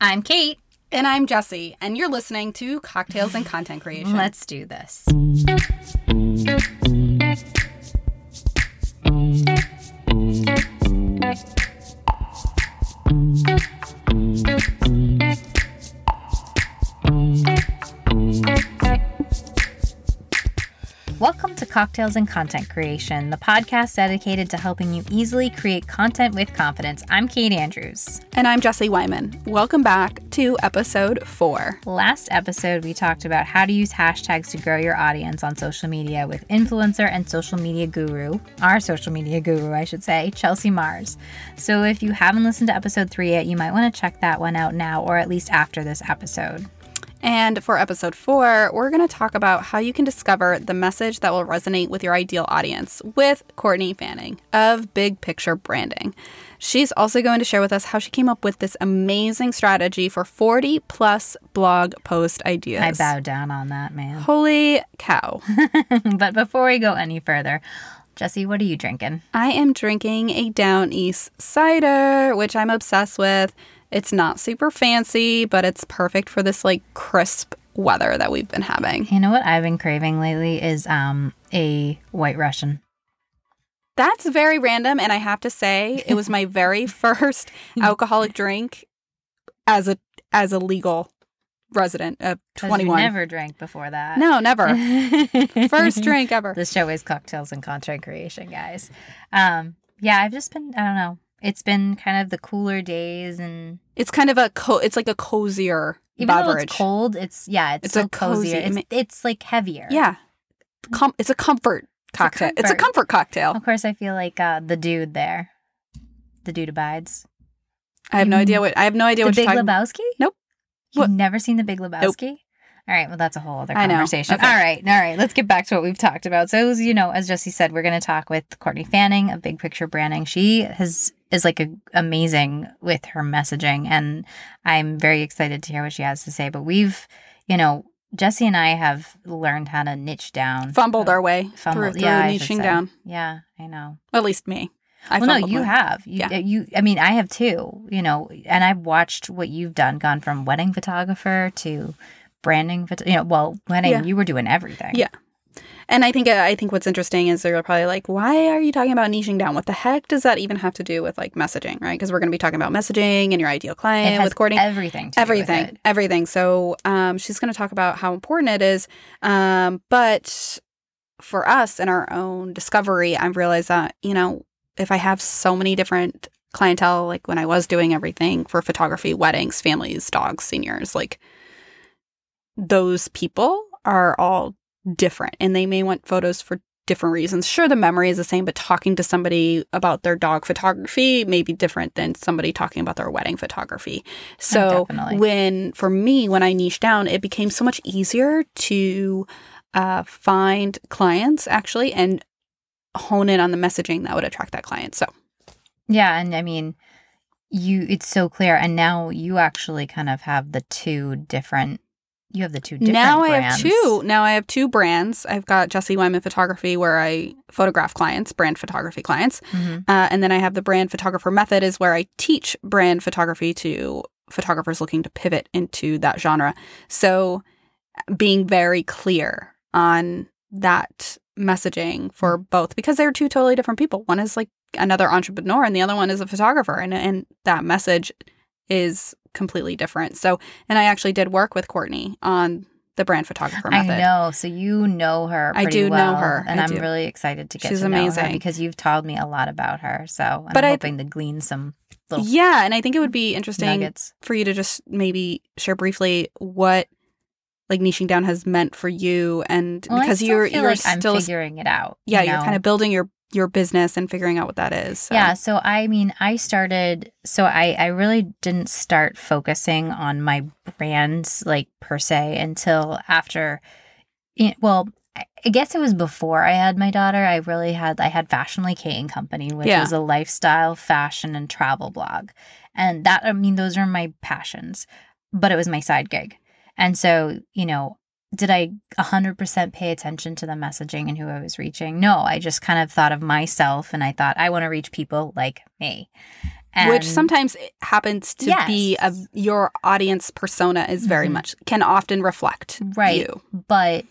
I'm Kate. And I'm Jesse, and you're listening to Cocktails and Content Creation. Let's do this. Cocktails and Content Creation, the podcast dedicated to helping you easily create content with confidence. I'm Kate Andrews. And I'm Jesse Wyman. Welcome back to episode four. Last episode, we talked about how to use hashtags to grow your audience on social media with influencer and social media guru, our social media guru, I should say, Chelsea Mars. So if you haven't listened to episode three yet, you might want to check that one out now or at least after this episode. And for episode four, we're going to talk about how you can discover the message that will resonate with your ideal audience with Courtney Fanning of Big Picture Branding. She's also going to share with us how she came up with this amazing strategy for 40 plus blog post ideas. I bow down on that, man. Holy cow. but before we go any further, Jesse, what are you drinking? I am drinking a Down East cider, which I'm obsessed with. It's not super fancy, but it's perfect for this like crisp weather that we've been having. You know what I've been craving lately is um a white Russian. That's very random and I have to say it was my very first alcoholic drink as a as a legal resident of 21. never drank before that. No, never. first drink ever. The show is cocktails and content creation, guys. Um yeah, I've just been I don't know it's been kind of the cooler days and it's kind of a co- it's like a cozier even beverage. though it's cold it's yeah it's, it's so cozier cozy, it's, it's like heavier yeah Com- it's a comfort cocktail it's a, it's a comfort cocktail of course i feel like uh the dude there the dude abides i have no idea what i have no idea the what big lebowski nope you've what? never seen the big lebowski nope. All right, well, that's a whole other conversation. Okay. All right, all right, let's get back to what we've talked about. So, as you know, as Jesse said, we're going to talk with Courtney Fanning of Big Picture Branding. She has is like a, amazing with her messaging, and I'm very excited to hear what she has to say. But we've, you know, Jesse and I have learned how to niche down, fumbled uh, our way fumbled, through, through yeah, niching down. Yeah, I know. At least me. I well, no, you have. You, yeah. you. I mean, I have too. You know, and I've watched what you've done, gone from wedding photographer to branding, you know, well, wedding, yeah. you were doing everything. Yeah. And I think I think what's interesting is they're probably like, why are you talking about niching down? What the heck does that even have to do with like messaging, right? Because we're going to be talking about messaging and your ideal client with Courtney. Everything, everything, everything. So um, she's going to talk about how important it is. Um, but for us in our own discovery, I've realized that you know if I have so many different clientele, like when I was doing everything for photography, weddings, families, dogs, seniors, like those people are all different and they may want photos for different reasons. Sure, the memory is the same, but talking to somebody about their dog photography may be different than somebody talking about their wedding photography. So, oh, when for me, when I niche down, it became so much easier to uh, find clients actually and hone in on the messaging that would attract that client. So, yeah, and I mean, you it's so clear, and now you actually kind of have the two different you have the two different now brands. I have two. Now I have two brands. I've got Jesse Wyman Photography, where I photograph clients, brand photography clients, mm-hmm. uh, and then I have the brand photographer method, is where I teach brand photography to photographers looking to pivot into that genre. So, being very clear on that messaging for mm-hmm. both because they're two totally different people. One is like another entrepreneur, and the other one is a photographer, and and that message is completely different. So, and I actually did work with Courtney on the brand photographer method. I know. So you know her. I do well, know her, and I am really excited to get She's to know amazing. her because you've told me a lot about her. So I'm but hoping I, to glean some. Little Yeah, and I think it would be interesting nuggets. for you to just maybe share briefly what like niching down has meant for you, and well, because you're you're like still I'm figuring it out. Yeah, you are kind of building your your business and figuring out what that is. So. Yeah. So I mean, I started. So I I really didn't start focusing on my brands like per se until after. Well, I guess it was before I had my daughter. I really had I had Fashionly Kate and Company, which yeah. is a lifestyle, fashion, and travel blog, and that I mean those are my passions, but it was my side gig, and so you know did I 100% pay attention to the messaging and who I was reaching? No, I just kind of thought of myself and I thought, I want to reach people like me. And Which sometimes happens to be a, your audience persona is very Mhm. much can often reflect right. you. but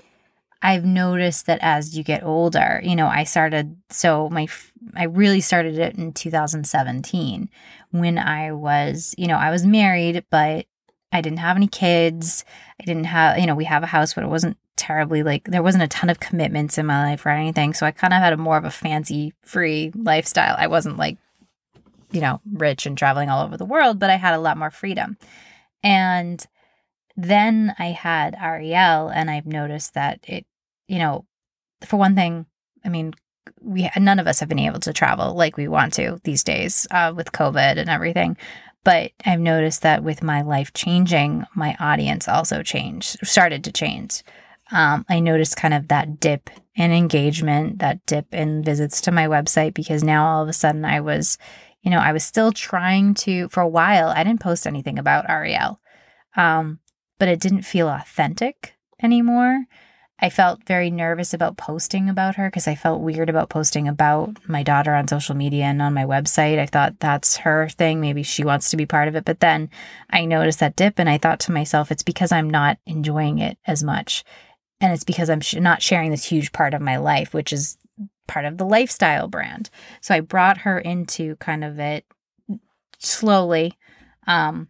I've noticed that as you get older, you know, I started so my I really started it in 2017 when I was, you know, I was married, but I didn't have any kids. I didn't have, you know, we have a house, but it wasn't terribly like there wasn't a ton of commitments in my life or anything. So I kind of had a more of a fancy free lifestyle. I wasn't like, you know, rich and traveling all over the world, but I had a lot more freedom. And then I had Ariel, and I've noticed that it, you know, for one thing, I mean, we none of us have been able to travel like we want to these days uh, with COVID and everything. But I've noticed that with my life changing, my audience also changed, started to change. Um, I noticed kind of that dip in engagement, that dip in visits to my website because now all of a sudden I was, you know, I was still trying to, for a while, I didn't post anything about Ariel. Um, but it didn't feel authentic anymore. I felt very nervous about posting about her because I felt weird about posting about my daughter on social media and on my website. I thought that's her thing. Maybe she wants to be part of it. But then I noticed that dip and I thought to myself, it's because I'm not enjoying it as much. And it's because I'm sh- not sharing this huge part of my life, which is part of the lifestyle brand. So I brought her into kind of it slowly. Um,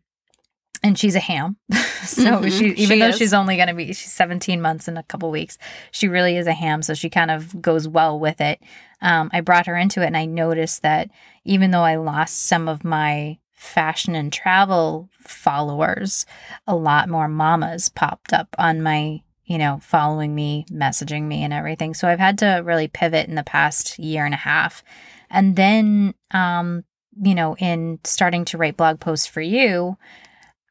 and she's a ham. so Mhm, she even she though is. she's only going to be she's 17 months in a couple weeks, she really is a ham, so she kind of goes well with it. Um, I brought her into it and I noticed that even though I lost some of my fashion and travel followers, a lot more mamas popped up on my, you know, following me, messaging me and everything. So I've had to really pivot in the past year and a half. And then um, you know, in starting to write blog posts for you,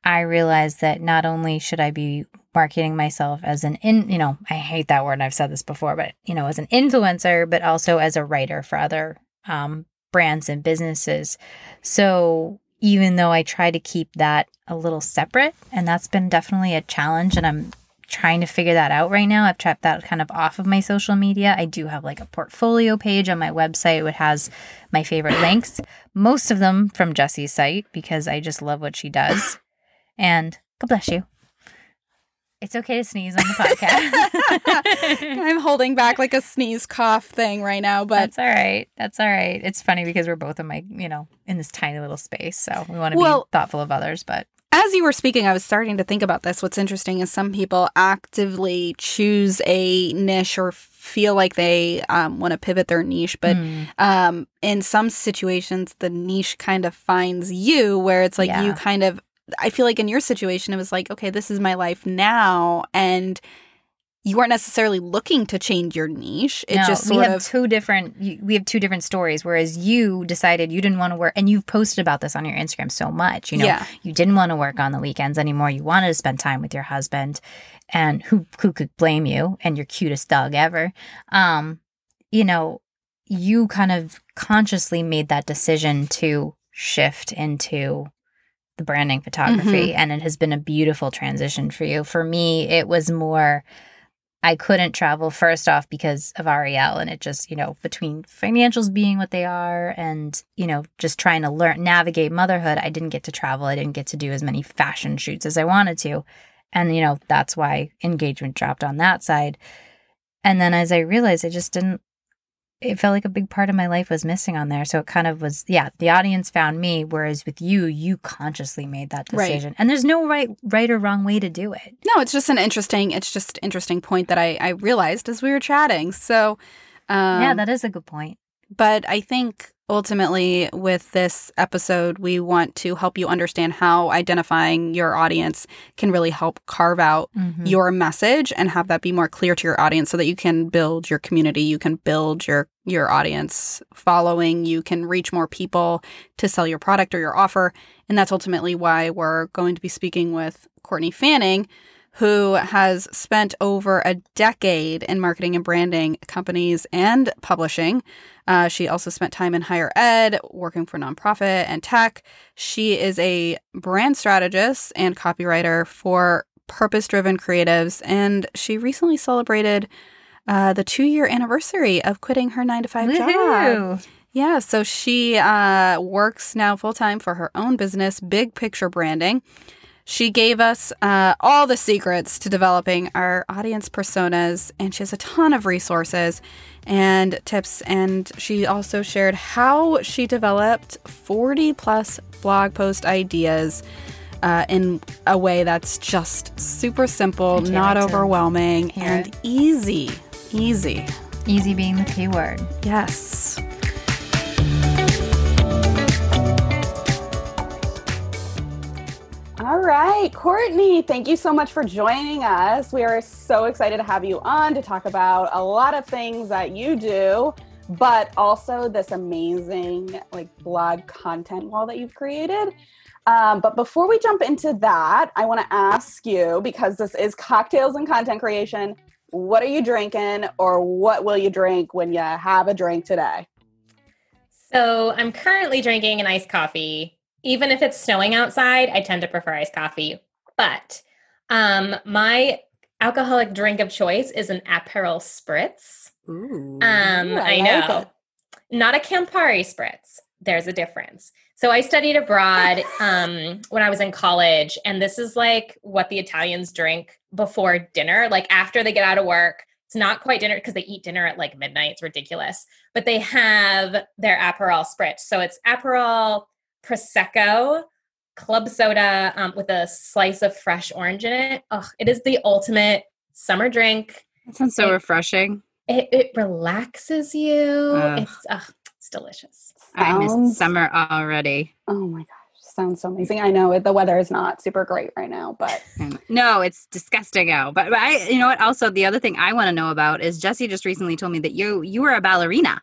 I realized that not only should I be marketing myself as an in, you know, I hate that word I've said this before, but you know, as an influencer, but also as a writer for other um, brands and businesses. So even though I try to keep that a little separate, and that's been definitely a challenge, and I'm trying to figure that out right now. I've trapped that kind of off of my social media. I do have like a portfolio page on my website which has my favorite links, most of them from Jesse's site because I just love what she does. And God bless you. It's okay to sneeze on the podcast. I'm holding back like a sneeze cough thing right now, but That's all right. That's all right. It's funny because we're both in my, you know, in this tiny little space. So we want to Well- be thoughtful of others, but as you were speaking, I was starting to think about this. What's interesting is some people actively choose a niche or feel like they um, want to pivot their niche, but Mm, um, in some situations, the niche kind of finds you, where it's like you kind of. I feel like in your situation, it was like, okay, this is my life now, and you weren't necessarily looking to change your niche. It no, just we have of two different we have two different stories whereas you decided you didn't want to work and you've posted about this on your Instagram so much you know? Yeah, you didn't want to work on the weekends anymore. You wanted to spend time with your husband and who who could blame you and your cutest dog ever. Um you know you kind of consciously made that decision to shift into the branding photography mm-hmm. and it has been a beautiful transition for you for me it was more I couldn't travel first off because of Ariel and it just, you know, between financials being what they are and, you know, just trying to learn navigate motherhood, I didn't get to travel. I didn't get to do as many fashion shoots as I wanted to. And, you know, that's why engagement dropped on that side. And then as I realized, I just didn't it felt like a big part of my life was missing on there. So it kind of was, yeah, the audience found me, whereas with you, you consciously made that Right. decision. And there's no right right or wrong way to do it. no, it's just an interesting. It's just interesting point that I I realized as we were chatting. So, um, yeah, that is a good point. But I think ultimately, with this episode, we want to help you understand how identifying your audience can really help carve out Mhm. your message and have that be more clear to your audience so that you can build your community, you can build your your audience following, you can reach more people to sell your product or your offer. And that's ultimately why we're going to be speaking with Courtney Fanning, who has spent over a decade in marketing and branding companies and publishing. Uh, she also spent time in higher ed, working for nonprofit and tech. She is a brand strategist and copywriter for purpose driven creatives, and she recently celebrated uh, the two year anniversary of quitting her nine to five job. Yeah, so she uh, works now full time for her own business, Big Picture Branding. She gave us uh, all the secrets to developing our audience personas, and she has a ton of resources and tips. And she also shared how she developed 40 plus blog post ideas uh, in a way that's just super simple, not overwhelming, and easy. Easy. Easy being the key word. Yes. All right, Courtney, thank you so much for joining us. We are so excited to have you on to talk about a lot of things that you do, but also this amazing like blog content wall that you've created. Um, but before we jump into that, I want to ask you because this is cocktails and content creation. What are you drinking, or what will you drink when you have a drink today? So I'm currently drinking an iced coffee even if it's snowing outside, I tend to prefer iced coffee. But um, my alcoholic drink of choice is an Aperol spritz. Ooh, um, I, I know. Like Not a Campari spritz. There's a difference. So I studied abroad um, when I was in college, and this is like what the Italians drink before dinner, like after they get out of work. It's not quite dinner because they eat dinner at like midnight. It's ridiculous. But they have their Aperol spritz. So it's Aperol, prosecco, club soda um, with a slice of fresh orange in it. Oh, it is the ultimate summer drink. That sounds so it, refreshing. It, it, relaxes you. Ugh. It's oh, it's delicious. Sounds, I miss summer already. Oh my gosh, sounds so amazing. I know the weather is not super great right now, but no, it's disgusting out. But, but I, you know what? Also, the other thing I want to know about is Jesse just recently told me that you you were a ballerina.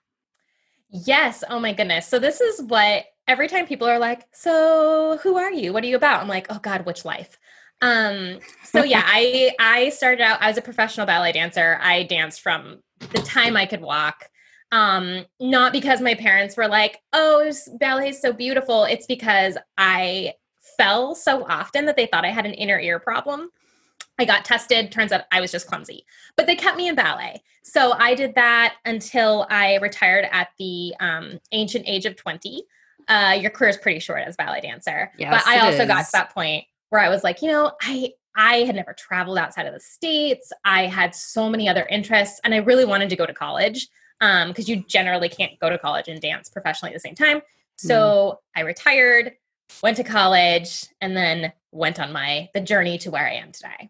Yes. Oh my goodness. So this is what every time people are like, "So, who are you? What are you about?" I'm like, "Oh God, which life?" Um, so yeah, I I started out as a professional ballet dancer. I danced from the time I could walk. Um, not because my parents were like, "Oh, ballet is so beautiful." It's because I fell so often that they thought I had an inner ear problem. I got tested. Turns out I was just clumsy, but they kept me in ballet. So I did that until I retired at the um, ancient age of 20 uh, your career is pretty short as ballet dancer. Yes, but I also is. got to that point where I was like, you know, I I had never traveled outside of the states. I had so many other interests, and I really wanted to go to college because um, you generally can't go to college and dance professionally at the same time. So mm. I retired, went to college, and then went on my the journey to where I am today.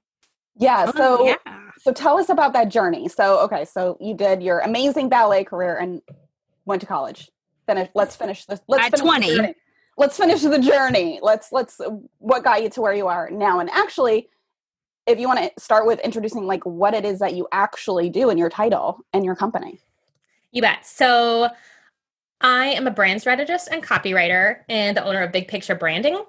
Yeah. Oh, so yeah. so tell us about that journey. So okay, so you did your amazing ballet career and went to college finish let's finish this let's at 20 let's finish the journey. Let's let's what got you to where you are now. And actually if you want to start with introducing like what it is that you actually do in your title and your company. You bet. So i am a brand strategist and copywriter and the owner of big picture branding.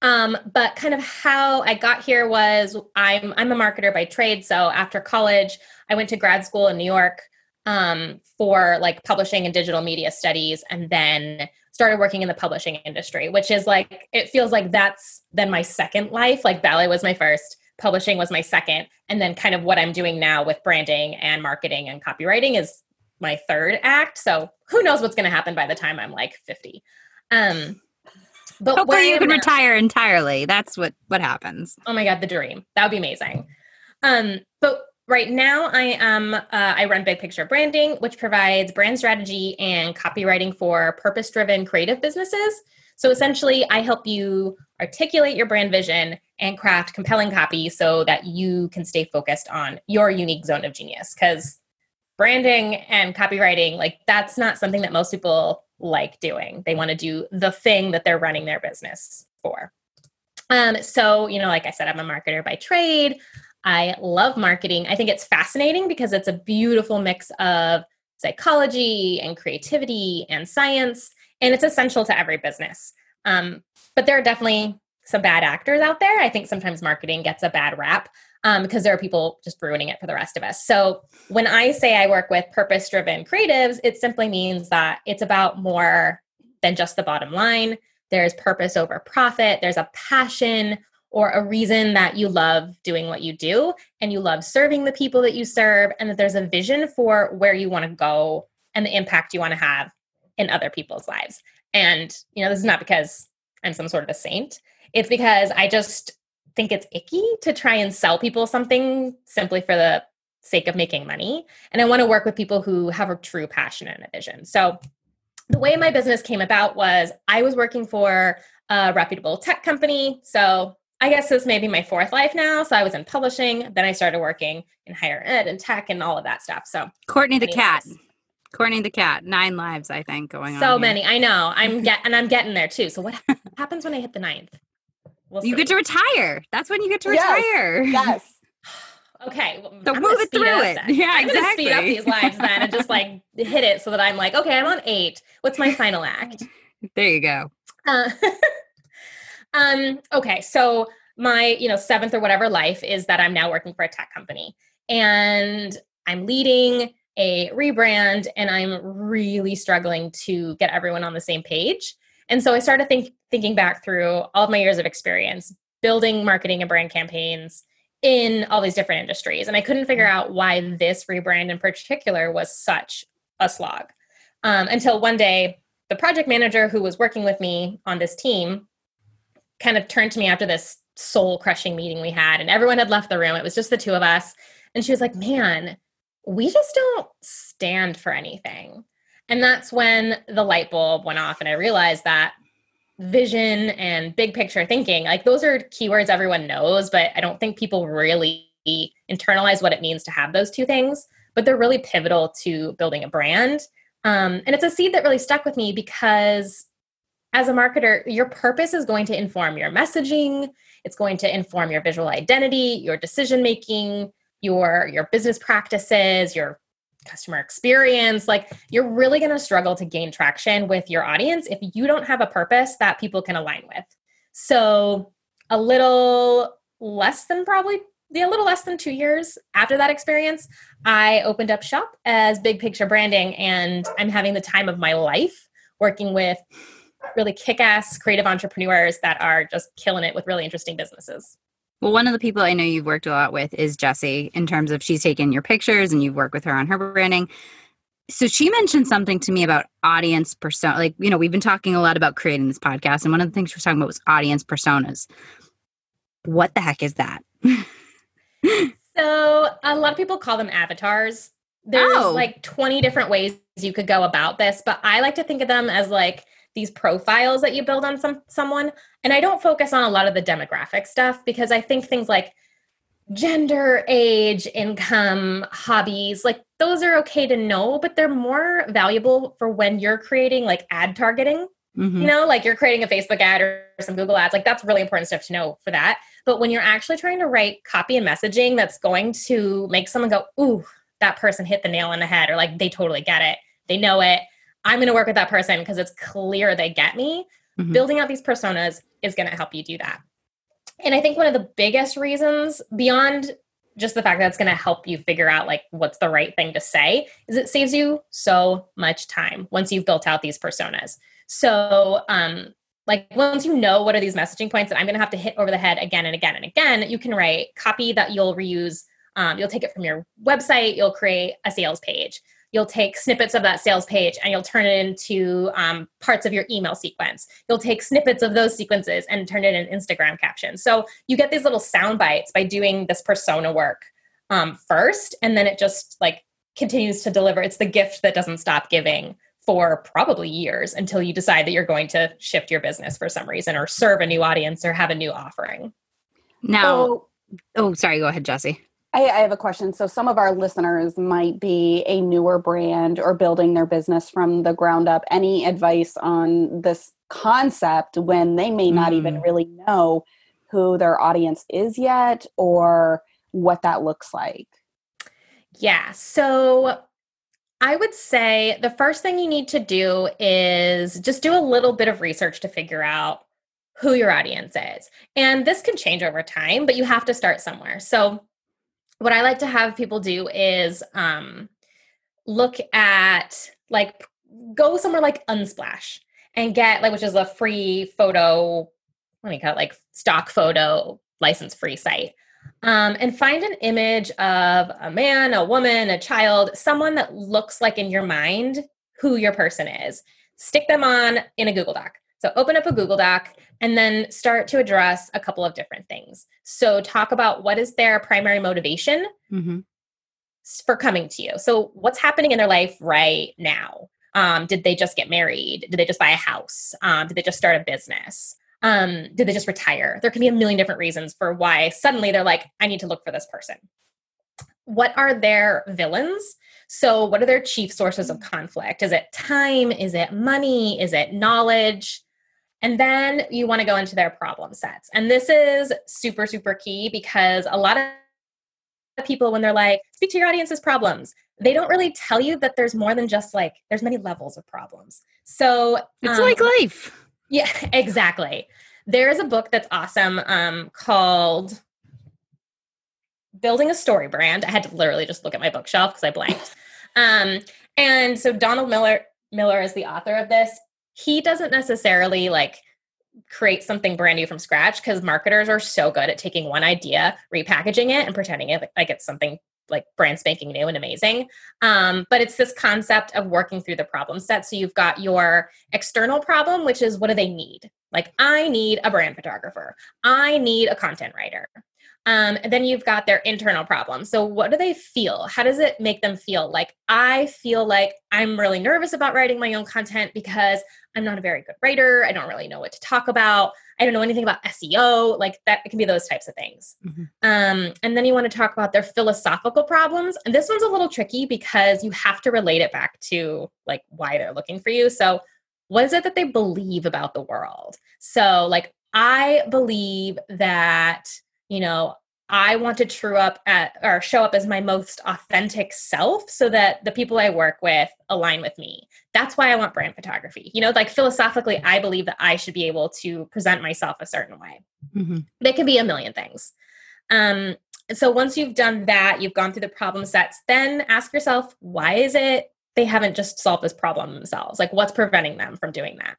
Um, but kind of how i got here was i'm i'm a marketer by trade. So after college i went to grad school in new york um, for like publishing and digital media studies and then started working in the publishing industry which is like it feels like that's then my second life. Like ballet was my first publishing was my second and then kind of what i'm doing now with branding and marketing and copywriting is my third act. So who knows what's going to happen by the time i'm like 50 um but hopefully you can now, retire entirely. That's what what happens. Oh my god the dream. That would be amazing. Um but Right now, I am uh, I run Big Picture Branding, which provides brand strategy and copywriting for purpose-driven creative businesses. So essentially, I help you articulate your brand vision and craft compelling copy so that you can stay focused on your unique zone of genius. Because branding and copywriting, like that's not something that most people like doing. They want to do the thing that they're running their business for. Um, so, you know, like I said, I'm a marketer by trade. I love marketing. I think it's fascinating because it's a beautiful mix of psychology and creativity and science, and it's essential to every business. Um, but there are definitely some bad actors out there. I think sometimes marketing gets a bad rap um, because there are people just ruining it for the rest of us. So when I say I work with purpose driven creatives, it simply means that it's about more than just the bottom line. There's purpose over profit, there's a passion or a reason that you love doing what you do and you love serving the people that you serve and that there's a vision for where you want to go and the impact you want to have in other people's lives. And, you know, this is not because I'm some sort of a saint. It's because I just think it's icky to try and sell people something simply for the sake of making money. And I want to work with people who have a true passion and a vision. So the way my business came about was I was working for a reputable tech company. So I guess this may be my fourth life now. So I was in publishing, then I started working in higher ed and tech and all of that stuff. So Courtney the cat. Lives. Courtney the cat, nine lives, I think, going so on. So many. I know. I'm get and I'm getting there too. So what happens when I hit the ninth? We'll you see. get to retire. That's when you get to retire. Yes. yes. okay. Well, so I'm move it through it. Then. Yeah, I'm exactly. Speed up these lives then and just like hit it so that I'm like, okay, I'm on eight. What's my final act? There you go. Uh, um. Okay. So my you know seventh or whatever life is that I'm now working for a tech company and I'm leading a rebrand and I'm really struggling to get everyone on the same page. And so I started think, thinking back through all of my years of experience building marketing and brand campaigns in all these different industries. And I couldn't figure out why this rebrand in particular was such a slog um, until one day the project manager who was working with me on this team kind of turned to me after this soul crushing meeting we had, and everyone had left the room. It was just the two of us. And she was like, Man, we just don't stand for anything. And that's when the light bulb went off, and I realized that vision and big picture thinking, like those are keywords everyone knows, but I don't think people really internalize what it means to have those two things. But they're really pivotal to building a brand. Um, and it's a seed that really stuck with me because as a marketer, your purpose is going to inform your messaging, it's going to inform your visual identity, your decision making, your your business practices, your customer experience. Like you're really going to struggle to gain traction with your audience if you don't have a purpose that people can align with. So, a little less than probably the a little less than 2 years after that experience, I opened up shop as Big Picture Branding and I'm having the time of my life working with really kick-ass creative entrepreneurs that are just killing it with really interesting businesses. Well, one of the people I know you've worked a lot with is Jesse in terms of she's taken your pictures and you've worked with her on her branding. So she mentioned something to me about audience persona. Like, you know, we've been talking a lot about creating this podcast, and one of the things she was talking about was audience personas. What the heck is that? so a lot of people call them avatars. There's oh. like 20 different ways you could go about this, but I like to think of them as like these profiles that you build on some someone. And i don't focus on a lot of the demographic stuff because i think things like gender age income hobbies like those are okay to know but they're more valuable for when you're creating like ad targeting. Mm-hmm. you know like you're creating a facebook ad or some google ads like that's really important stuff to know for that. But when you're actually trying to write copy and messaging that's going to make someone go ooh that person hit the nail on the head or like they totally get it they know it I'm going to work with that person because it's clear they get me. Mm-hmm. Building out these personas is going to help you do that. And I think one of the biggest reasons beyond just the fact that it's going to help you figure out like what's the right thing to say is it saves you so much time once you've built out these personas. So, um like once you know what are these messaging points that I'm going to have to hit over the head again and again and again, you can write copy that you'll reuse. Um, you'll take it from your website. You'll create a sales page you'll take snippets of that sales page and you'll turn it into um, parts of your email sequence. You'll take snippets of those sequences and turn it in an Instagram captions. So you get these little sound bites by doing this persona work um, first, and then it just like continues to deliver. It's the gift that doesn't stop giving for probably years until you decide that you're going to shift your business for some reason or serve a new audience or have a new offering. Now, so, oh, sorry, go ahead, Jesse. I, I, have a question. So, some of our listeners might be a newer brand or building their business from the ground up. Any advice on this concept when they may not mm. even really know who their audience is yet or what that looks like? Yeah. So, I would say the first thing you need to do is just do a little bit of research to figure out who your audience is. And this can change over time, but you have to start somewhere. So, what I like to have people do is um, look at like go somewhere like Unsplash and get like which is a free photo. Let me call it? Like stock photo license free site. Um, and find an image of a man, a woman, a child, someone that looks like in your mind who your person is. stick them on in a Google Doc. So open up a Google Doc and then start to address a couple of different things. So talk about what is their primary motivation Mhm. for coming to you. So what's happening in their life right now? Um, did they just get married? Did they just buy a house? Um, did they just start a business? Um, did they just retire? There can be a million different reasons for why suddenly they're like, I need to look for this person. What are their villains? So, what are their chief sources of conflict? Is it time? Is it money? Is it knowledge? And then you want to go into their problem sets. And this is super, super key because a lot of people, when they're like, speak to your audience's problems, they don't really tell you that there's more than just like, there's many levels of problems. So, It's um, like life. yeah, exactly. There is a book that's awesome um, called Building a Story Brand. I had to literally just look at my bookshelf because I blanked. Um, and so Donald Miller Miller is the author of this. He doesn't necessarily like create something brand new from scratch because marketers are so good at taking one idea, repackaging it, and pretending it like it's something like brand spanking new and amazing. Um, but it's this concept of working through the problem set. So you've got your external problem, which is what do they need? Like, I need a brand photographer, I need a content writer. Um, and then you've got their internal problems. So, what do they feel? How does it make them feel? Like, I feel like I'm really nervous about writing my own content because I'm not a very good writer. I don't really know what to talk about. I don't know anything about SEO. Like, that it can be those types of things. Mhm. Um, and then you want to talk about their philosophical problems. And this one's a little tricky because you have to relate it back to like why they're looking for you. So, what is it that they believe about the world? So, like, I believe that, you know, I want to true up at or show up as my most authentic self so that the people I work with align with me. That's why I want brand photography. You know, like philosophically, I believe that I should be able to present myself a certain way. Mhm. But it can be a million things. Um, so once you've done that, you've gone through the problem sets, then ask yourself, why is it they haven't just solved this problem themselves? Like, what's preventing them from doing that?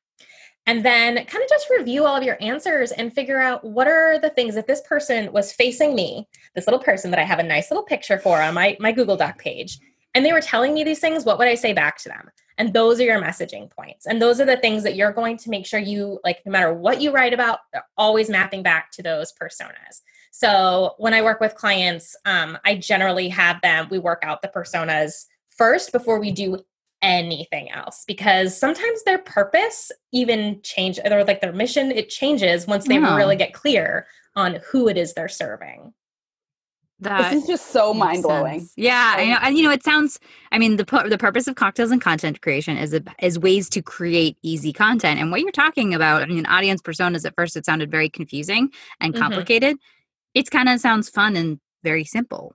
And then kind of just review all of your answers and figure out what are the things that this person was facing me, this little person that I have a nice little picture for on my, my Google Doc page. And they were telling me these things. What would I say back to them? And those are your messaging points. And those are the things that you're going to make sure you, like, no matter what you write about, they're always mapping back to those personas. So when I work with clients, um, I generally have them, we work out the personas first before we do anything else because sometimes their purpose even change or like their mission it changes once they Oh. really get clear on who it is they're serving That this is just so mind blowing. Yeah, I know. And you know, it sounds. I mean, the pu- the purpose of cocktails and content creation is a, is ways to create easy content. And what you're talking about, I mean, audience personas. At first, it sounded very confusing and Mhm. complicated. It kind of sounds fun and very simple.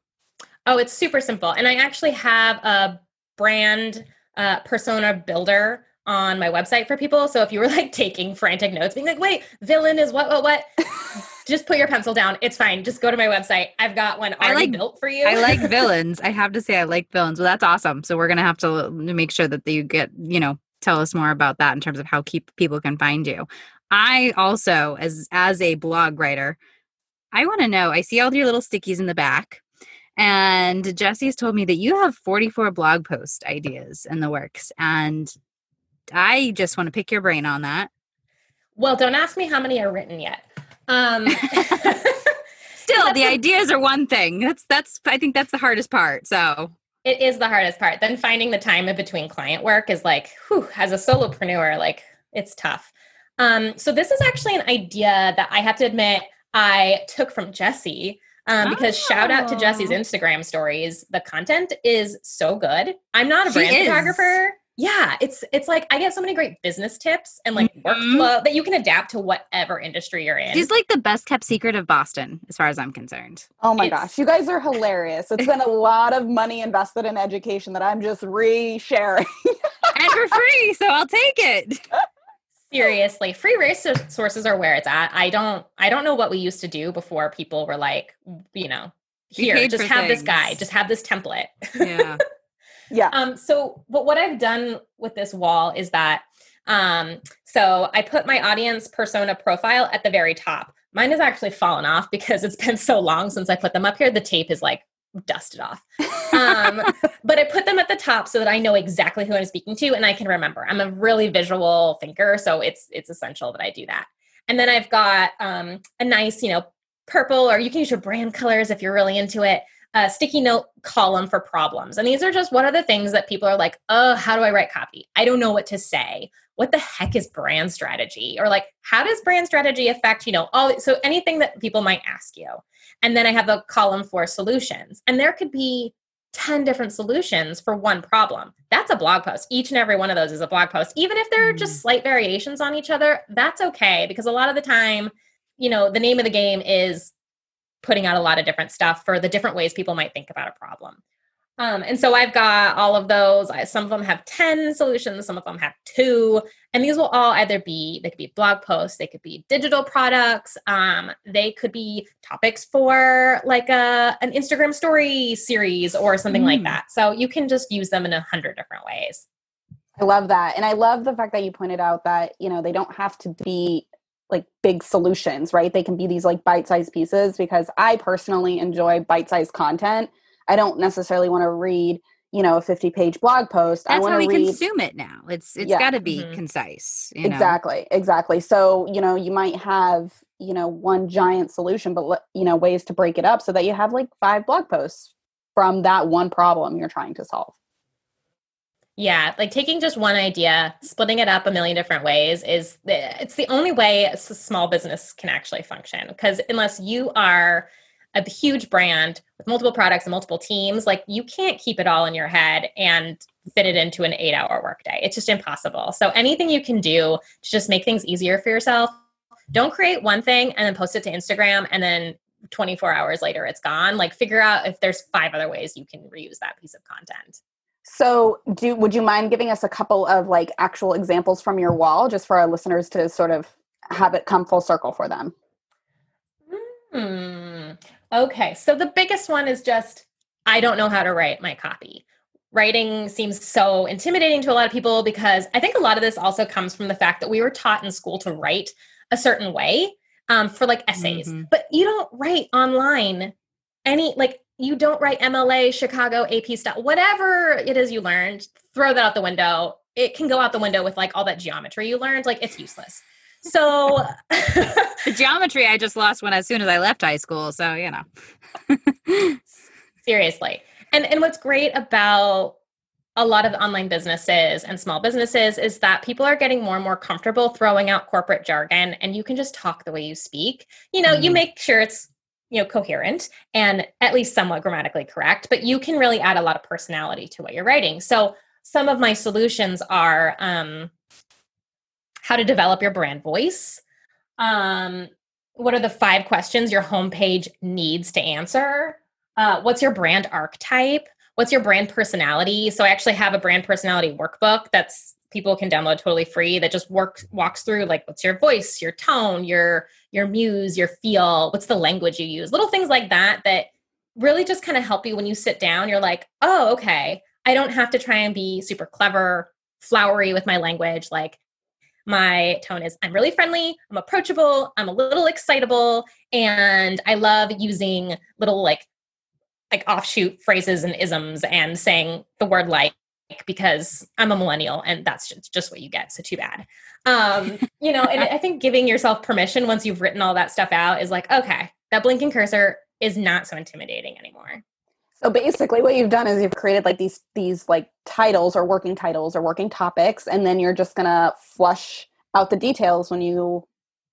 Oh, it's super simple. And I actually have a brand uh, persona builder on my website for people. So if you were like taking frantic notes, being like, wait, villain is what, what, what? Just put your pencil down. It's fine. Just go to my website. I've got one I already like- built for you. I like villains. I have to say, I like villains. Well, that's awesome. So we're gonna have to make sure that you get, you know, tell us more about that in terms of how keep people can find you. I also, as as a blog writer, I want to know. I see all your little stickies in the back, and Jesse's told me that you have 44 blog post ideas in the works, and I just want to pick your brain on that. well, don't ask me how many are written yet. Um, Still, the a- ideas are one thing. That's that's. I think that's the hardest part. So It is the hardest part. Then finding the time in between client work is like, whew, as a solopreneur, like it's tough. Um, so this is actually an idea that I have to admit I took from Jesse. Um, because shout out to Jesse's Oh. Instagram stories. The content is so good. I'm not a She brand is. photographer. Yeah, it's it's like I get so many great business tips and like Mhm. workflow that you can adapt to whatever industry you're in. she's like the best kept secret of Boston, as far as I'm concerned. Oh my It's- gosh, you guys are hilarious. It's been a lot of money invested in education that I'm just re-sharing. and for free, so I'll take it. seriously free resources are where it's at i don't i don't know what we used to do before people were like you know here just for have this things. guide just have this template Yeah. yeah. um so but what i've done with this wall is that um so i put my audience persona profile at the very top mine has actually fallen off because it's been so long since i put them up here the tape is like dust it off. Um, but I put them at the top so that I know exactly who I'm speaking to and I can remember. I'm a really visual thinker, so it's it's essential that I do that. And then I've got um, a nice, you know, purple, or you can use your brand colors if you're really into it. A sticky note column for problems. And these are just one of the things that people are like, oh, how do I write copy? I don't know what to say. What the heck is brand strategy? Or like, how does brand strategy affect, you know, all so anything that people might ask you. And then I have a column for solutions. And there could be 10 different solutions for one problem. That's a blog post. Each and every one of those is a blog post. Even if they're just mm. slight variations on each other, that's okay because a lot of the time, you know, the name of the game is putting out a lot of different stuff for the different ways people might think about a problem. Um, and so I've got all of those. I, some of them have 10 solutions, some of them have two. And these will all either be, they could be blog posts, they could be digital products, um, they could be topics for like a, an Instagram story series or something mm. like that. So you can just use them in a hundred different ways. I love that. And I love the fact that you pointed out that, you know, they don't have to be like big solutions, right? They can be these like bite-sized pieces because I personally enjoy bite-sized content I don't necessarily want to read, you know, a 50 page blog post. That's I want how we read, consume it now. It's it's yeah. got to be mm-hmm. concise. exactly, know? exactly. So you know, you might have you know one giant solution, but you know ways to break it up so that you have like five blog posts from that one problem you're trying to solve. Yeah, like taking just one idea, splitting it up a million different ways is it's the only way a small business can actually function because unless you are a huge brand with multiple products and multiple teams, like you can't keep it all in your head and fit it into an eight hour workday. It's just impossible. So anything you can do to just make things easier for yourself, don't create one thing and then post it to Instagram and then 24 hours later it's gone. Like figure out if there's five other ways you can reuse that piece of content. So, do would you mind giving us a couple of like actual examples from your wall just for our listeners to sort of have it come full circle for them? Hmm. Okay. So the biggest one is just I don't know how to write my copy. Writing seems so intimidating to a lot of people because I think a lot of this also comes from the fact that we were taught in school to write a certain way um, for like essays, mm-hmm. but you don't write online any like you don't write MLA, Chicago, AP stuff, whatever it is you learned, throw that out the window. It can go out the window with like all that geometry you learned. Like it's useless. So the geometry I just lost when as soon as I left high school. So, you know. Seriously. And and what's great about a lot of online businesses and small businesses is that people are getting more and more comfortable throwing out corporate jargon and you can just talk the way you speak. You know, mm. you make sure it's you know coherent and at least somewhat grammatically correct, but you can really add a lot of personality to what you're writing. So some of my solutions are um, how to develop your brand voice. Um, what are the five questions your homepage needs to answer? Uh, what's your brand archetype? What's your brand personality? So I actually have a brand personality workbook that's people can download totally free that just works walks through like what's your voice, your tone, your your muse, your feel, what's the language you use, little things like that that really just kind of help you when you sit down. You're like, oh, okay, I don't have to try and be super clever, flowery with my language. Like my tone is I'm really friendly, I'm approachable, I'm a little excitable, and I love using little like like offshoot phrases and isms and saying the word like because I'm a millennial and that's just, just what you get. So too bad. Um, you know, and I think giving yourself permission once you've written all that stuff out is like, okay, that blinking cursor is not so intimidating anymore. So basically what you've done is you've created like these these like titles or working titles or working topics and then you're just going to flush out the details when you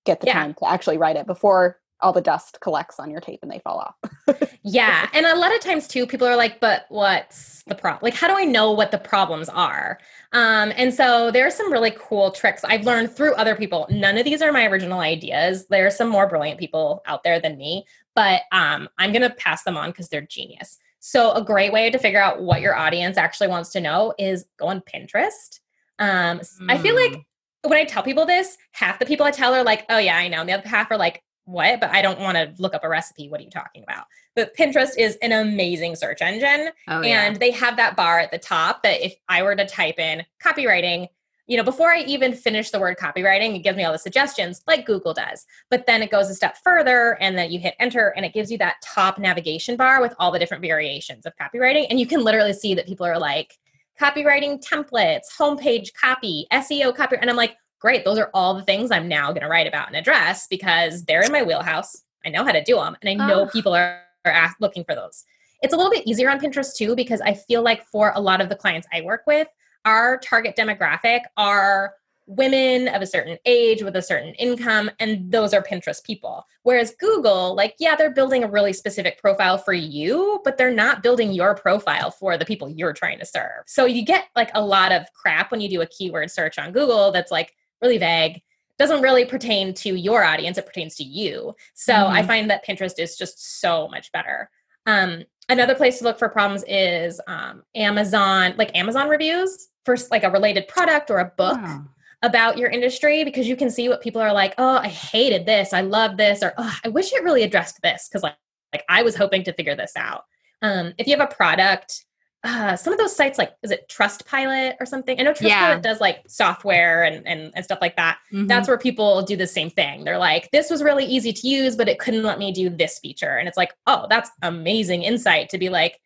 get the yeah. time to actually write it before all the dust collects on your tape and they fall off. yeah. And a lot of times too, people are like, but what's the problem? Like, how do I know what the problems are? Um, and so there are some really cool tricks I've learned through other people. None of these are my original ideas. There are some more brilliant people out there than me, but um, I'm going to pass them on because they're genius. So, a great way to figure out what your audience actually wants to know is go on Pinterest. Um, mm. I feel like hmm. when I tell people this, half the people I tell are like, oh, yeah, I know. And the other half are like, what? But I don't want to look up a recipe. What are you talking about? But Pinterest is an amazing search engine. Oh, yeah. And they have that bar at the top that if I were to type in copywriting, you know, before I even finish the word copywriting, it gives me all the suggestions like Google does. But then it goes a step further and then you hit enter and it gives you that top navigation bar with all the different variations of copywriting. And you can literally see that people are like, copywriting templates, homepage copy, SEO copy. And I'm like, great, those are all the things I'm now going to write about and address because they're in my wheelhouse. I know how to do them. And I know oh. people are, are ask, looking for those. It's a little bit easier on Pinterest too, because I feel like for a lot of the clients I work with, our target demographic are women of a certain age with a certain income and those are pinterest people whereas google like yeah they're building a really specific profile for you but they're not building your profile for the people you're trying to serve so you get like a lot of crap when you do a keyword search on google that's like really vague doesn't really pertain to your audience it pertains to you so mm-hmm. i find that pinterest is just so much better um, another place to look for problems is um, amazon like amazon reviews for like a related product or a book wow. about your industry because you can see what people are like oh i hated this i love this or oh, i wish it really addressed this because like like i was hoping to figure this out um, if you have a product uh, some of those sites like is it Trustpilot or something? I know Trustpilot yeah. does like software and, and and stuff like that. Mm-hmm. That's where people do the same thing. They're like, this was really easy to use, but it couldn't let me do this feature. And it's like, oh, that's amazing insight to be like,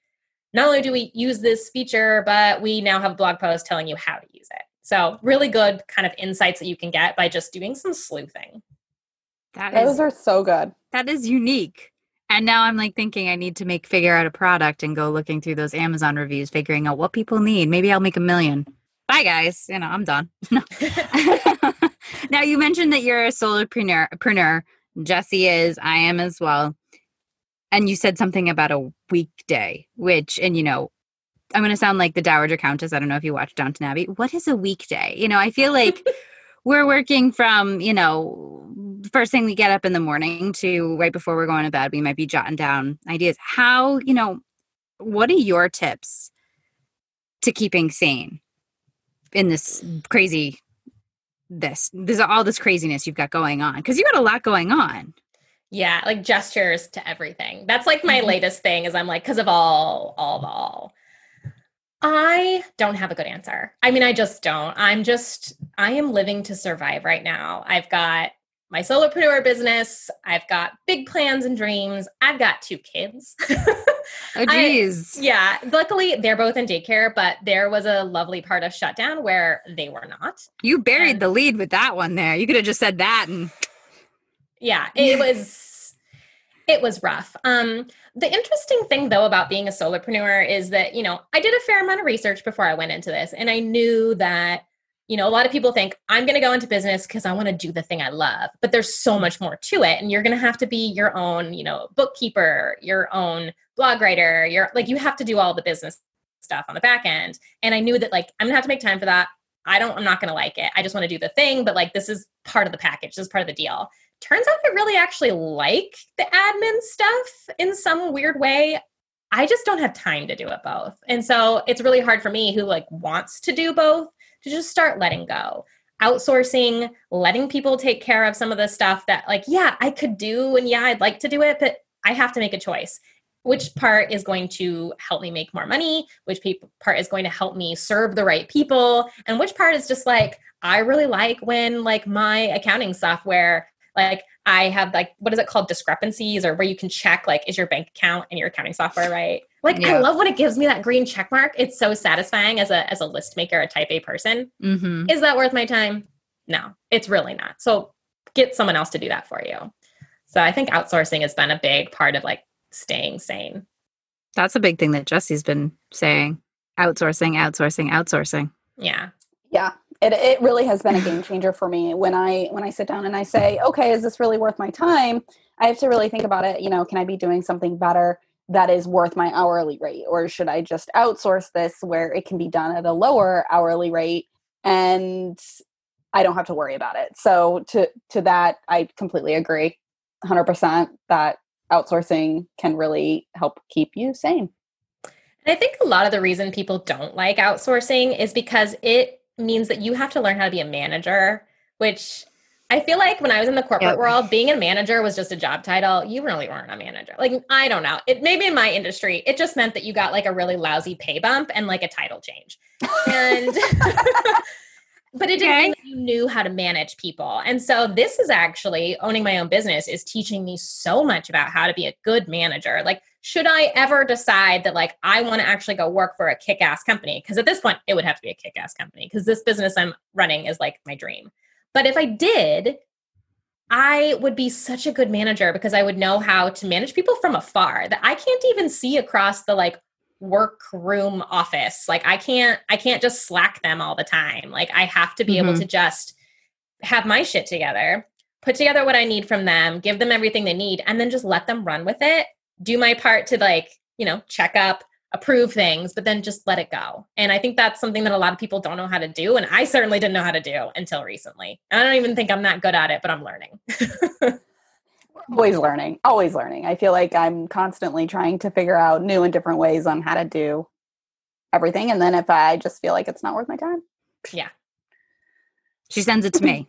not only do we use this feature, but we now have a blog post telling you how to use it. So really good kind of insights that you can get by just doing some sleuthing. That Those is, are so good. That is unique. And now I'm like thinking I need to make figure out a product and go looking through those Amazon reviews, figuring out what people need. Maybe I'll make a million. Bye guys. You know, I'm done. now you mentioned that you're a solopreneur. Jesse is, I am as well. And you said something about a weekday, which, and you know, I'm going to sound like the Dowager Countess. I don't know if you watch Downton Abbey. What is a weekday? You know, I feel like we're working from, you know, first thing we get up in the morning to right before we're going to bed, we might be jotting down ideas. How, you know, what are your tips to keeping sane in this crazy this there's all this craziness you've got going on because you got a lot going on yeah like gestures to everything that's like my mm-hmm. latest thing is i'm like because of all all of all I don't have a good answer. I mean, I just don't. I'm just, I am living to survive right now. I've got my solopreneur business. I've got big plans and dreams. I've got two kids. oh, geez. I, yeah. Luckily, they're both in daycare, but there was a lovely part of shutdown where they were not. You buried and, the lead with that one there. You could have just said that and. Yeah, it was. It was rough. Um, the interesting thing though about being a solopreneur is that, you know, I did a fair amount of research before I went into this and I knew that you know, a lot of people think I'm going to go into business because I want to do the thing I love, but there's so mm. much more to it. And you're going to have to be your own, you know, bookkeeper, your own blog writer. You're like, you have to do all the business stuff on the back end. And I knew that like, I'm going to have to make time for that. I don't, I'm not going to like it. I just want to do the thing, but like, this is part of the package. This is part of the deal. Turns out I really actually like the admin stuff in some weird way. I just don't have time to do it both. And so it's really hard for me who like wants to do both to just start letting go outsourcing letting people take care of some of the stuff that like yeah i could do and yeah i'd like to do it but i have to make a choice which part is going to help me make more money which part is going to help me serve the right people and which part is just like i really like when like my accounting software like I have like what is it called discrepancies or where you can check like is your bank account and your accounting software right? Like yeah. I love when it gives me that green check mark. It's so satisfying as a as a list maker, a type A person. Mm-hmm. Is that worth my time? No, it's really not. So get someone else to do that for you. So I think outsourcing has been a big part of like staying sane. That's a big thing that Jesse's been saying. Outsourcing, outsourcing, outsourcing. Yeah. Yeah it, it really has been a game changer for me. When i when i sit down and i say okay is this really worth my time? I have to really think about it you know can i be doing something better that is worth my hourly rate? Or should i just outsource this where it can be done at a lower hourly rate and i don't have to worry about it? So to to that i completely agree 100% that outsourcing can really help keep you sane. And I think a lot of the reason people don't like outsourcing is because it means that you have to learn how to be a manager, which I feel like when I was in the corporate yep. world, being a manager was just a job title. You really weren't a manager. Like, I don't know. It maybe in my industry, it just meant that you got like a really lousy pay bump and like a title change. And but it didn't Okay. mean that you knew how to manage people. And so this is actually owning my own business is teaching me so much about how to be a good manager. Like, should I ever decide that like I want to actually go work for a kick-ass company? Because at this point, it would have to be a kick-ass company because this business I'm running is like my dream. But if I did, I would be such a good manager because I would know how to manage people from afar that I can't even see across the like workroom office. Like I can't I can't just slack them all the time. Like I have to be able Mhm. to just have my shit together, put together what I need from them, give them everything they need and then just let them run with it. Do my part to like, you know, check up, approve things, but then just let it go. And I think that's something that a lot of people don't know how to do and I certainly didn't know how to do until recently. And I don't even think I'm that good at it, but I'm learning. always learning always learning i feel like i'm constantly trying to figure out new and different ways on how to do everything and then if i just feel like it's not worth my time yeah. She sends it to me.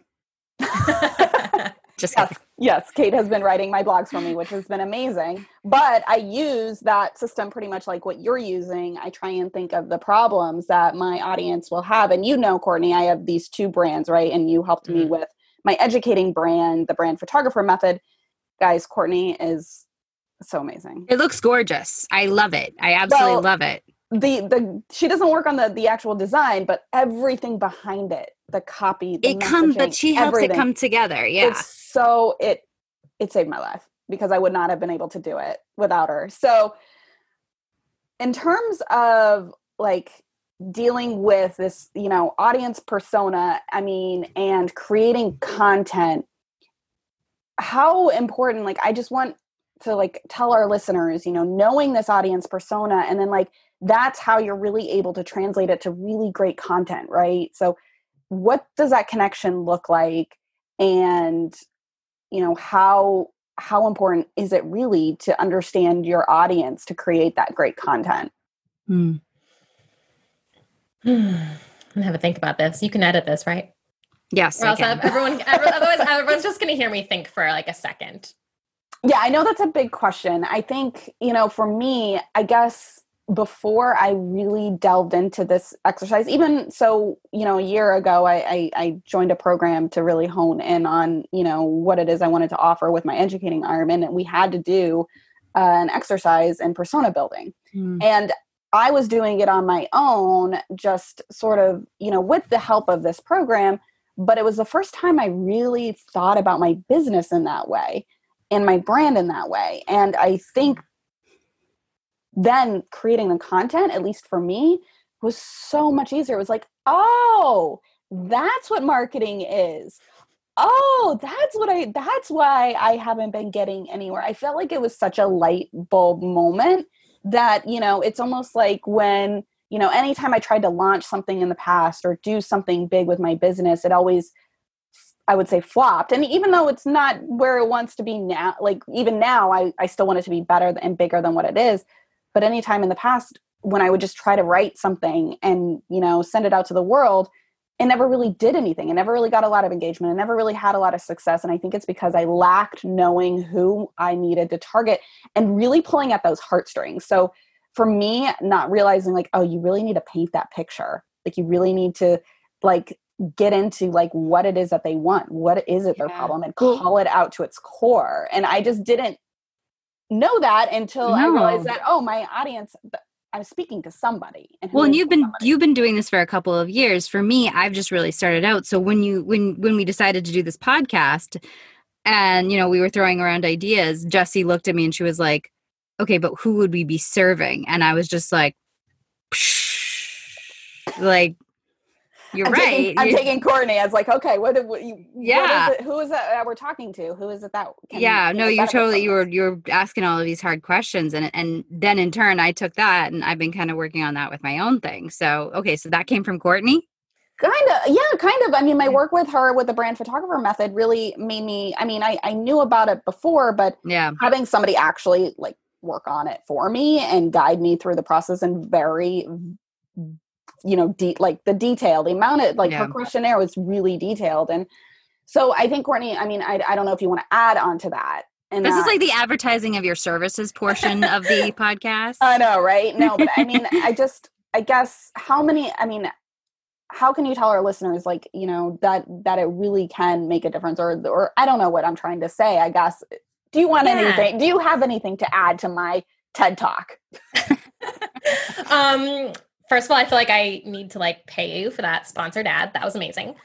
Just yes kidding. yes kate has been writing my blogs for me which has been amazing but i use that system pretty much like what you're using i try and think of the problems that my audience will have and you know courtney i have these two brands right and you helped me Mhm. with my educating brand the brand photographer method guys courtney is so amazing It looks gorgeous. I love it. I absolutely Well, love it. the the she doesn't work on the the actual design but everything behind it the copy the It comes, but she helps everything. it come together. Yeah. it's so it it saved my life because i would not have been able to do it without her so in terms of like dealing with this you know audience persona i mean and creating content how important like i just want to like tell our listeners you know knowing this audience persona and then like that's how you're really able to translate it to really great content right so what does that connection look like and you know how how important is it really to understand your audience to create that great content Hmm. I'm gonna have a think about this. You can edit this, right? Yes. Or I else can. everyone, everyone, otherwise everyone's just gonna hear me think for like a second. yeah i know that's a big question i think you know for me i guess before i really delved into this exercise even so you know a year ago I, I i joined a program to really hone in on you know what it is i wanted to offer with my educating ironman and we had to do uh, an exercise in persona building Hmm. and i was doing it on my own just sort of you know with the help of this program but it was the first time i really thought about my business in that way and my brand in that way and i think then creating the content at least for me was so much easier. It was like oh that's what marketing is. Oh that's what i that's why i haven't been getting anywhere. I felt like it was such a light bulb moment that you know it's almost like when you know anytime i tried to launch something in the past or do something big with my business it always i would say flopped. And even though it's not where it wants to be now like even now i, I still want it to be better and bigger than what it is but anytime in the past when i would just try to write something and you know send it out to the world it never really did anything. It never really got a lot of engagement. It never really had a lot of success. And i think it's because i lacked knowing who i needed to target and really pulling at those heartstrings. So for me not realizing like oh you really need to paint that picture. Like you really need to like get into like what it is that they want. What is it their Yeah. problem? And call it out to its core. And i just didn't know that until i realized that oh my audience i'm speaking to somebody and well and you've been somebody? you've been doing this for a couple of years. For me i've just really started out. So when you when when we decided to do this podcast and you know we were throwing around ideas jesse looked at me and she was like okay but who would we be serving? And i was just like like you're I'm right Taking, I'm You- taking Courtney. I was like, okay, what? what, you, Yeah. What is it, who is that we're talking to? Who is it that? can- yeah no you totally you were you were asking all of these hard questions and and then in turn i took that and i've been kind of working on that with my own thing so okay so that came from courtney kind of yeah kind of i mean my work with her with the brand photographer method really made me i mean i, I knew about it before but yeah having somebody actually like work on it for me and guide me through the process and very you know de- like the detail the amount of like Yeah. her questionnaire was really detailed and so i think courtney i mean i, I don't know if you want to add on to that and this is like the advertising of your services portion of the podcast I know, right? No, but I mean, I just, I guess, how many? I mean, how can you tell our listeners like you know that that it really can make a difference or or i don't know what i'm trying to say i guess do you want Yeah. anything do you have anything to add to my ted talk um, first of all, I feel like I need to like pay you for that sponsored ad. That was amazing.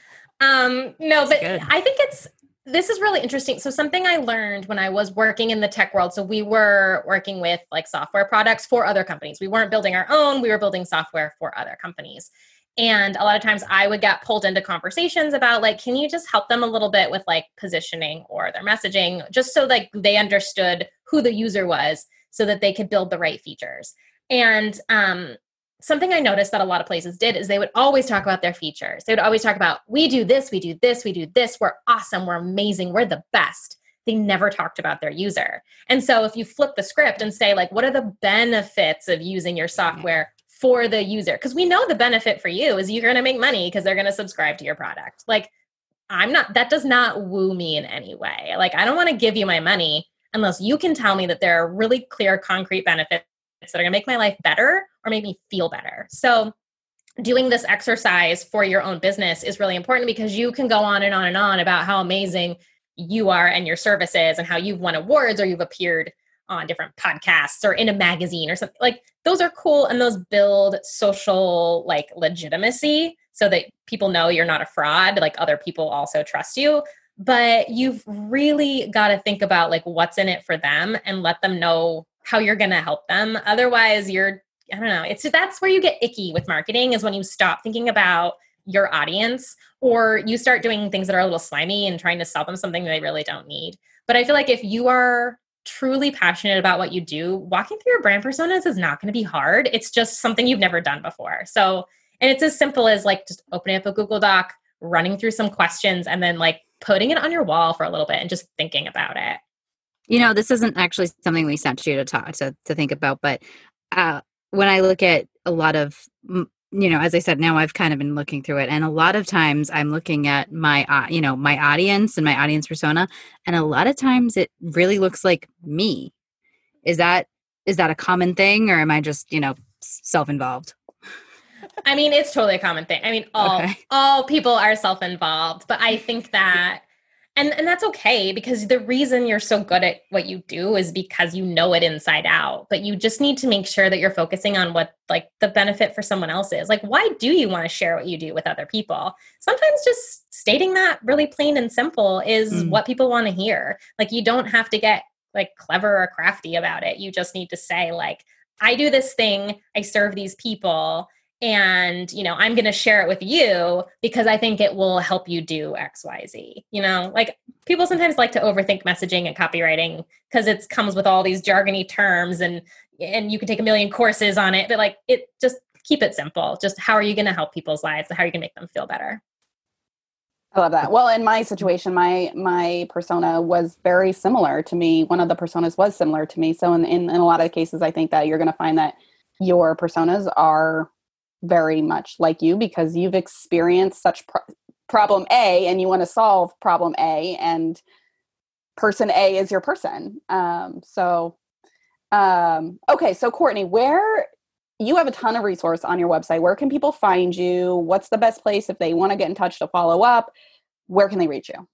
Um, no, but good. I think it's this is really interesting. So something I learned when I was working in the tech world. So we were working with like software products for other companies. We weren't building our own. We were building software for other companies. And a lot of times I would get pulled into conversations about like, can you just help them a little bit with like positioning or their messaging, just so like they understood who the user was so that they could build the right features. And um, something I noticed that a lot of places did is they would always talk about their features. They would always talk about, we do this, we do this, we do this, we're awesome, we're amazing, we're the best. They never talked about their user. And so if you flip the script and say, like, what are the benefits of using your software for the user? Because we know the benefit for you is you're going to make money because they're going to subscribe to your product. Like, I'm not, that does not woo me in any way. Like, I don't want to give you my money unless you can tell me that there are really clear, concrete benefits that are going to make my life better or make me feel better. So, doing this exercise for your own business is really important because you can go on and on and on about how amazing you are and your services and how you've won awards or you've appeared on different podcasts or in a magazine or something like those are cool and those build social like legitimacy so that people know you're not a fraud like other people also trust you but you've really got to think about like what's in it for them and let them know how you're going to help them. Otherwise you're i don't know it's that's where you get icky with marketing is when you stop thinking about your audience or you start doing things that are a little slimy and trying to sell them something they really don't need. But i feel like if you are truly passionate about what you do walking through your brand personas is not going to be hard. It's just something you've never done before. So and it's as simple as like just opening up a google doc running through some questions and then like putting it on your wall for a little bit and just thinking about it You know, this isn't actually something we sent you to talk to to think about, but uh, when I look at a lot of, you know, as I said, now I've kind of been looking through it, and a lot of times I'm looking at my, uh, you know, my audience and my audience persona, and a lot of times it really looks like me. Is that is that a common thing, or am I just, you know, self involved? I mean, it's totally a common thing. I mean, all Okay. all people are self-involved, but I think that and and that's okay because the reason you're so good at what you do is because you know it inside out. But you just need to make sure that you're focusing on what like the benefit for someone else is. Like why do you want to share what you do with other people? Sometimes just stating that really plain and simple is Mm. what people want to hear. Like you don't have to get like clever or crafty about it. You just need to say like I do this thing, I serve these people and you know i'm going to share it with you because i think it will help you do xyz you know like people sometimes like to overthink messaging and copywriting because it comes with all these jargony terms and and you can take a million courses on it but like it just keep it simple just how are you going to help people's lives how are you going to make them feel better I love that. Well, in my mm-hmm. situation, my my persona was very similar to me. One of the personas was similar to me. So in in, in a lot of cases, I think that you're going to find that your personas are very much like you because you've experienced such pro- problem A and you want to solve problem A, and person A is your person. Um, so, um, okay, so Courtney, where you have a ton of resource on your website. Where can people find you? What's the best place if they want to get in touch to follow up? Where can they reach you?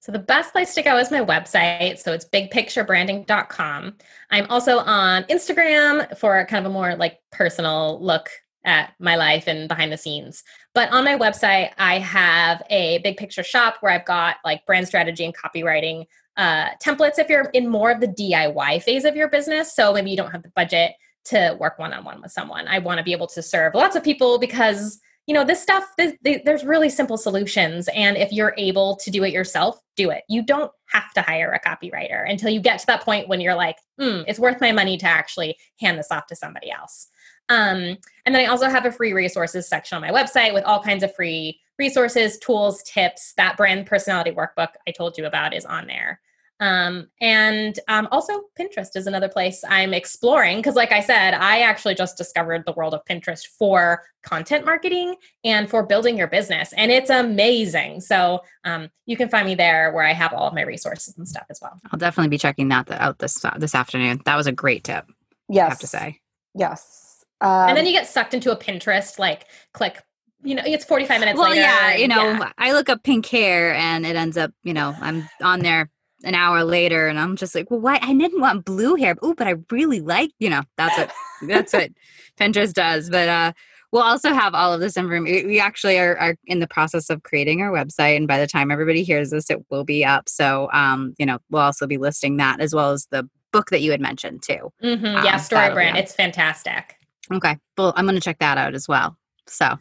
So the best place to go is my website. So it's bigpicturebranding.com. I'm also on Instagram for kind of a more like personal look at my life and behind the scenes. But on my website, I have a big picture shop where I've got like brand strategy and copywriting uh, templates if you're in more of the DIY phase of your business. So maybe you don't have the budget to work one on one with someone. I want to be able to serve lots of people because you know this stuff this, there's really simple solutions. And if you're able to do it yourself do it. You don't have to hire a copywriter until you get to that point when you're like hmm, it's worth my money to actually hand this off to somebody else. Um, and then i also have a free resources section on my website with all kinds of free resources tools tips. That brand personality workbook i told you about is on there um, and um, also pinterest is another place i'm exploring because like i said i actually just discovered the world of pinterest for content marketing and for building your business and it's amazing so um, you can find me there where i have all of my resources and stuff as well I'll definitely be checking that out this uh, this afternoon. That was a great tip. Yes. I have to say. Yes. Um, and then you get sucked into a pinterest like click you know, it's 45 minutes well, later. yeah, you know, yeah. I look up pink hair and it ends up, you know, I'm on there an hour later and I'm just like, well, why? I didn't want blue hair. Oh, but I really like, you know, that's what that's what Pinterest does. But uh, we'll also have all of this information. We actually are, are in the process of creating our website, and by the time everybody hears this, it will be up. So, um, you know, we'll also be listing that as well as the book that you had mentioned too. Mm-hmm. yeah, Um, StoryBrand. It's fantastic. Okay, well, I'm going to check that out as well. So,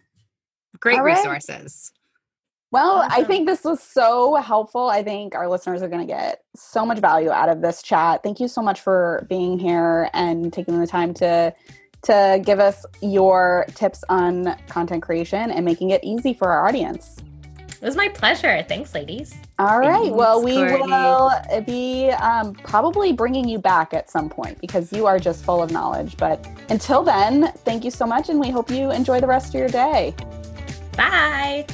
great right. resources. Well, I think this was so helpful. I think our listeners are going to get so much value out of this chat. Thank you so much for being here and taking the time to to give us your tips on content creation and making it easy for our audience. It was my pleasure. Thanks, ladies. All right. Well, we Courtney. will be um, probably bringing you back at some point because you are just full of knowledge. But until then, thank you so much, and we hope you enjoy the rest of your day. Bye.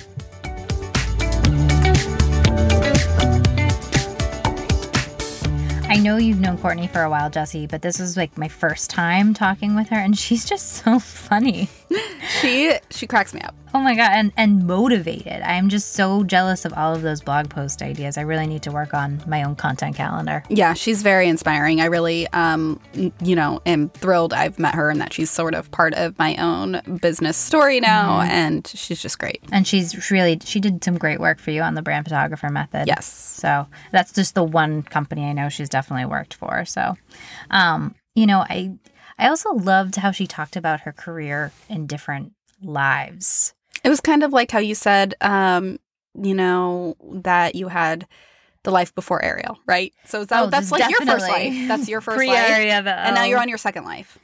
Know you've known Courtney for a while, Jesse, but this was like my first time talking with her, and she's just so funny. She she cracks me up. Oh my god, and and motivated. I'm just so jealous of all of those blog post ideas. I really need to work on my own content calendar. Yeah, she's very inspiring. I really, um, you know, am thrilled I've met her and that she's sort of part of my own business story now, and she's just great. And she's really she did some great work for you on the brand photographer method. Yes. So that's just the one company I know she's definitely worked for. So, um, you know, I I also loved how she talked about her career in different lives. It was kind of like how you said, um, you know, that you had the life before Ariel, right? So that, Oh, that's like your first life. That's your first life. Pre-Ariel, the- And now you're on your second life.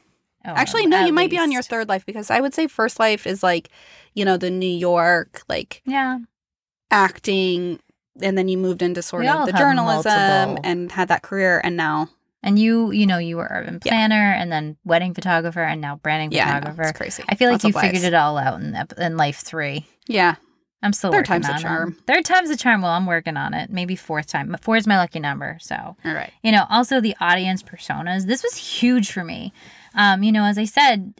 Oh, Actually, no, you might be on your third life because I would say first life is like, you know, the New York, like Yeah. acting, and then you moved into sort We of the journalism multiple. and had that career, and now, And you, you know, you were urban Yeah. planner and then wedding photographer and now branding yeah, I know, photographer. it's crazy. I feel like Lots you figured it all out in, in life three. Yeah, I'm still Third time's a charm. Third time's a charm. Well, I'm working on it. Maybe fourth time. Four is my lucky number. So all right. you know, also the audience personas. This was huge for me. Um, you know, as I said,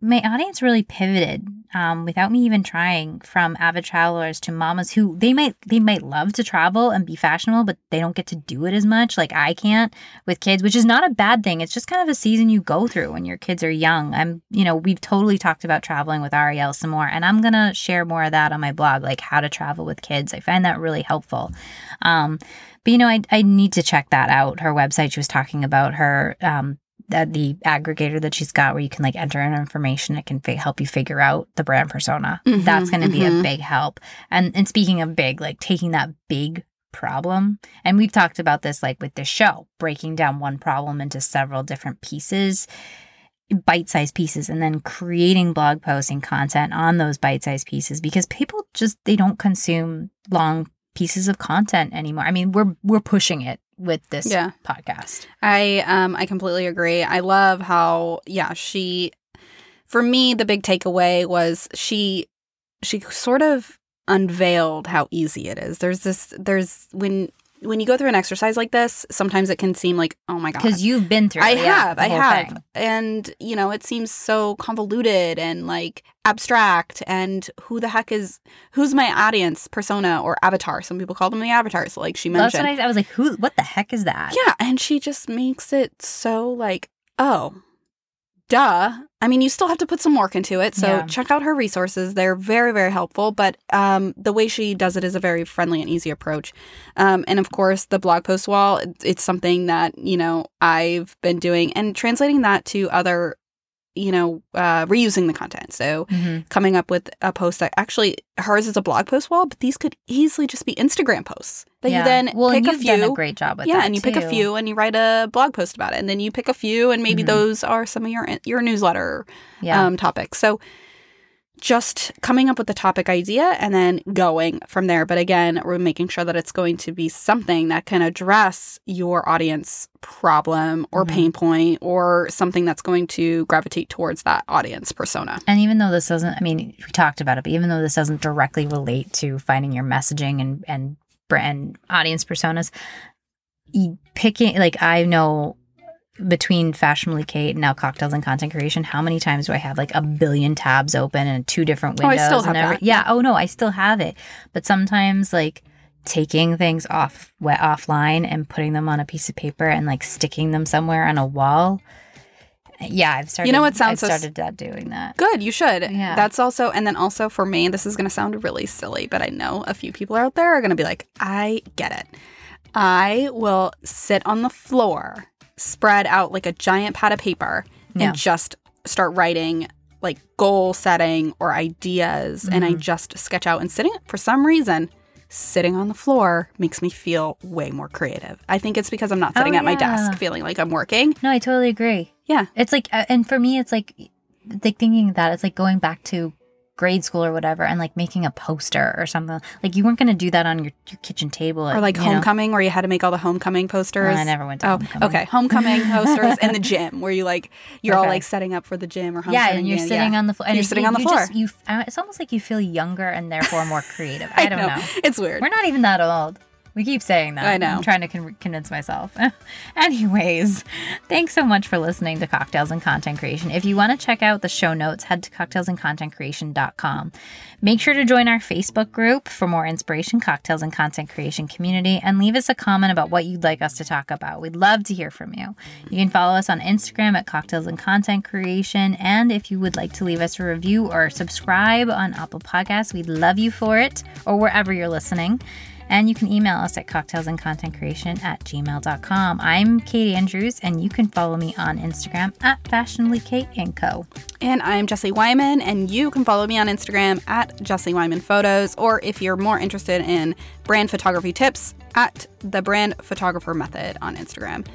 my audience really pivoted um, without me even trying from avid travelers to mamas who they might they might love to travel and be fashionable, but they don't get to do it as much like I can't with kids, which is not a bad thing. It's just kind of a season you go through when your kids are young. I'm, you know, we've totally talked about traveling with Ariel some more, and I'm gonna share more of that on my blog, like how to travel with kids. I find that really helpful. Um, but you know, I I need to check that out. Her website. She was talking about her um that the aggregator that she's got where you can like enter in information it can fi- help you figure out the brand persona. Mhm, that's going to be a mhm. big help. And and speaking of big like taking that big problem and we've talked about this like with this show breaking down one problem into several different pieces bite-sized pieces and then creating blog posts and content on those bite-sized pieces because people just they don't consume long pieces of content anymore. I mean we're we're pushing it with this Yeah. podcast I um I completely agree. I love how yeah, she for me the big takeaway was she she sort of unveiled how easy it is. There's this there's when when you go through an exercise like this, sometimes it can seem like, oh my god. because you've been through I yeah, have, I have. thing. And, you know, it seems so convoluted and like abstract. And who the heck is, who's my audience persona or avatar? Some people call them the avatars, like she That's mentioned. I, I was like. Who? What the heck is that? Yeah, and she just makes it so like, oh, duh. I mean, you still have to put some work into it. So Yeah. check out her resources. They're very, very helpful. But um, the way she does it is a very friendly and easy approach. Um, and of course, the blog post wall, it's something that, you know, I've been doing and translating that to other, you know, uh, reusing the content. So Mhm. coming up with a post that actually hers is a blog post wall, but these could easily just be Instagram posts that Yeah. you then well, pick a few done a great job with yeah, and you pick a few and you write a blog post about it, and then you pick a few, and maybe Mhm. those are some of your your newsletter Yeah, um, topics. So just coming up with the topic idea and then going from there. But again, we're making sure that it's going to be something that can address your audience problem or Mhm. pain point or something that's going to gravitate towards that audience persona. and even though this doesn't, I mean, we talked about it, but even though this doesn't directly relate to finding your messaging and and brand audience personas, picking like I know between Fashionably Kate and now Cocktails and Content Creation, how many times do I have like a billion tabs open and two different windows? Oh, I still have that. Yeah. Oh no, I still have it. But sometimes like taking things off wet offline and putting them on a piece of paper and like sticking them somewhere on a wall. Yeah, I've started. You know what sounds I've s- started that doing that. Good, you should. Yeah. That's also, and then also for me, this is going to sound really silly, but I know a few people out there are going to be like, I get it. I will sit on the floor, spread out like a giant pad of paper, Yeah. and just start writing like goal setting or ideas. And I Mhm. just sketch out and sitting, for some reason, sitting on the floor makes me feel way more creative. I think it's because I'm not Oh, sitting at my desk feeling like I'm working. No, I totally agree. Yeah. It's like, uh, and for me, it's like, like thinking that it's like going back to grade school or whatever and like making a poster or something. Like you weren't going to do that on your, your kitchen table. Or like you know. homecoming, where you had to make all the homecoming posters. I never went to Oh, homecoming. okay. Homecoming posters in the gym where you like you're all like setting up for the gym or homecoming. Yeah, and you're sitting on the floor. And You're it- sitting on the you floor. Just, you, uh, it's almost like you feel younger and therefore more creative. I, don't know. It's weird. We're not even that old. We keep saying that. I know. I'm trying to con- convince myself. Anyways, thanks so much for listening to Cocktails and Content Creation. If you want to check out the show notes, head to cocktailsandcontentcreation.com. Make sure to join our Facebook group for more inspiration, cocktails and content creation community, and leave us a comment about what you'd like us to talk about. We'd love to hear from you. You can follow us on Instagram at Cocktails and Content Creation, and if you would like to leave us a review or subscribe on Apple Podcasts, we'd love you for it, or wherever you're listening. And you can email us at cocktailsandcontentcreation at gmail.com. I'm Kate Andrews, and you can follow me on Instagram at fashionablykateandco. And I'm Jesse Wyman, and you can follow me on Instagram at Jesse Wyman Photos, or if you're more interested in brand photography tips, at the Brand Photographer Method on Instagram.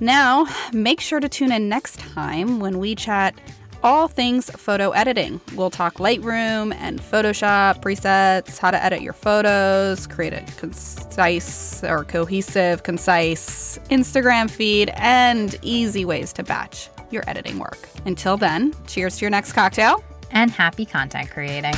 Now, make sure to tune in next time when we chat all things photo editing. We'll talk Lightroom and Photoshop presets, how to edit your photos, create a concise or cohesive, concise Instagram feed, and easy ways to batch your editing work. Until then, cheers to your next cocktail. And happy content creating.